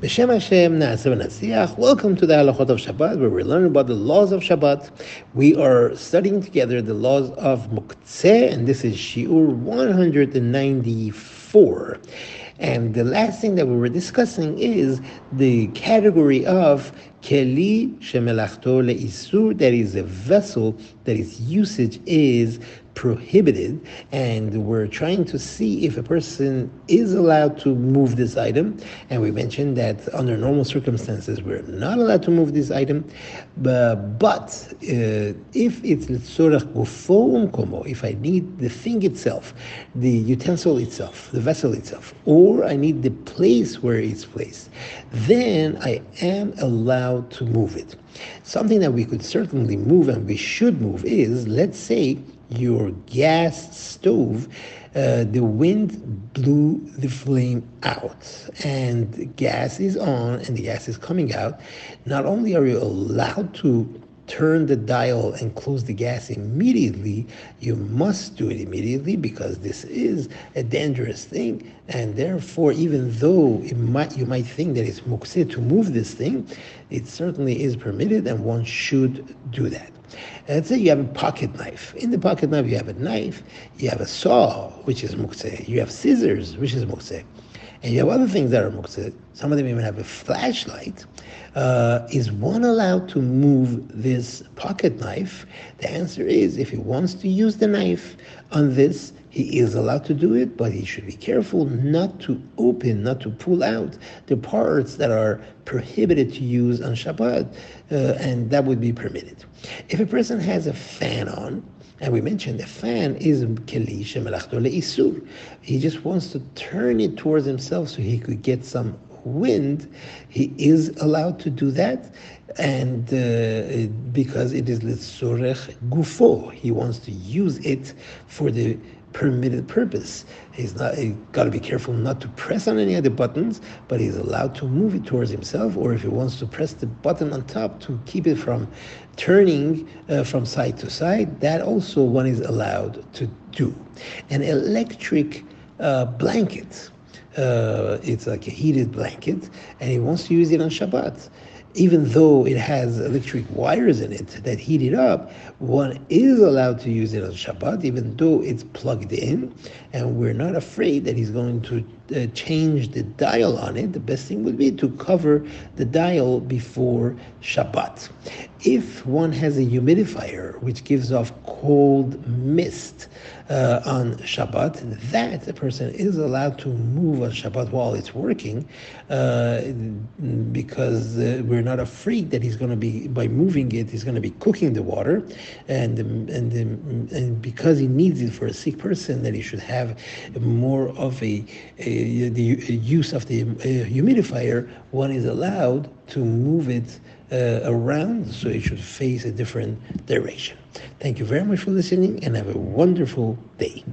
B'Shem Hashem Na'aseh Welcome to the Halachot of Shabbat, where we learn about the laws of Shabbat. We are studying together the laws of Muktzeh, and this is Shiur 194. And the last thing that we were discussing is the category of Keli Shemelachto Le'isur, that is a vessel that its usage is prohibited, and we're trying to see if a person is allowed to move this item. And we mentioned that under normal circumstances, we're not allowed to move this item. But, but uh, if it's if I need the thing itself, the utensil itself, the vessel itself, or I need the place where it's placed, then I am allowed to move it. Something that we could certainly move and we should move is, let's say, your gas stove, uh, the wind blew the flame out and gas is on and the gas is coming out. Not only are you allowed to turn the dial and close the gas immediately, you must do it immediately because this is a dangerous thing. And therefore, even though it might, you might think that it's mukse to move this thing, it certainly is permitted and one should do that. let's say you have a pocket knife. In the pocket knife, you have a knife, you have a saw, which is mukse, you have scissors, which is mukseh and you have other things that are mukseh. Some of them even have a flashlight. Uh, is one allowed to move this pocket knife? The answer is if he wants to use the knife on this, he is allowed to do it, but he should be careful not to open, not to pull out the parts that are prohibited to use on Shabbat, uh, and that would be permitted. If a person has a fan on, and we mentioned the fan is keli leisur. He just wants to turn it towards himself so he could get some wind. He is allowed to do that, and uh, because it is litzorech gufo, he wants to use it for the permitted purpose. He's not he got to be careful not to press on any of the buttons, but he's allowed to move it towards himself, or if he wants to press the button on top to keep it from turning uh, from side to side, that also one is allowed to do. An electric uh, blanket. Uh, it's like a heated blanket, and he wants to use it on Shabbat even though it has electric wires in it that heat it up, one is allowed to use it on Shabbat, even though it's plugged in, and we're not afraid that he's going to uh, change the dial on it. The best thing would be to cover the dial before Shabbat. If one has a humidifier which gives off cold mist uh, on Shabbat, that a person is allowed to move on Shabbat while it's working, uh, because uh, we're not afraid that he's going to be by moving it, he's going to be cooking the water, and and and because he needs it for a sick person, that he should have more of a, a the use of the humidifier. One is allowed to move it uh, around so it should face a different direction. Thank you very much for listening and have a wonderful day.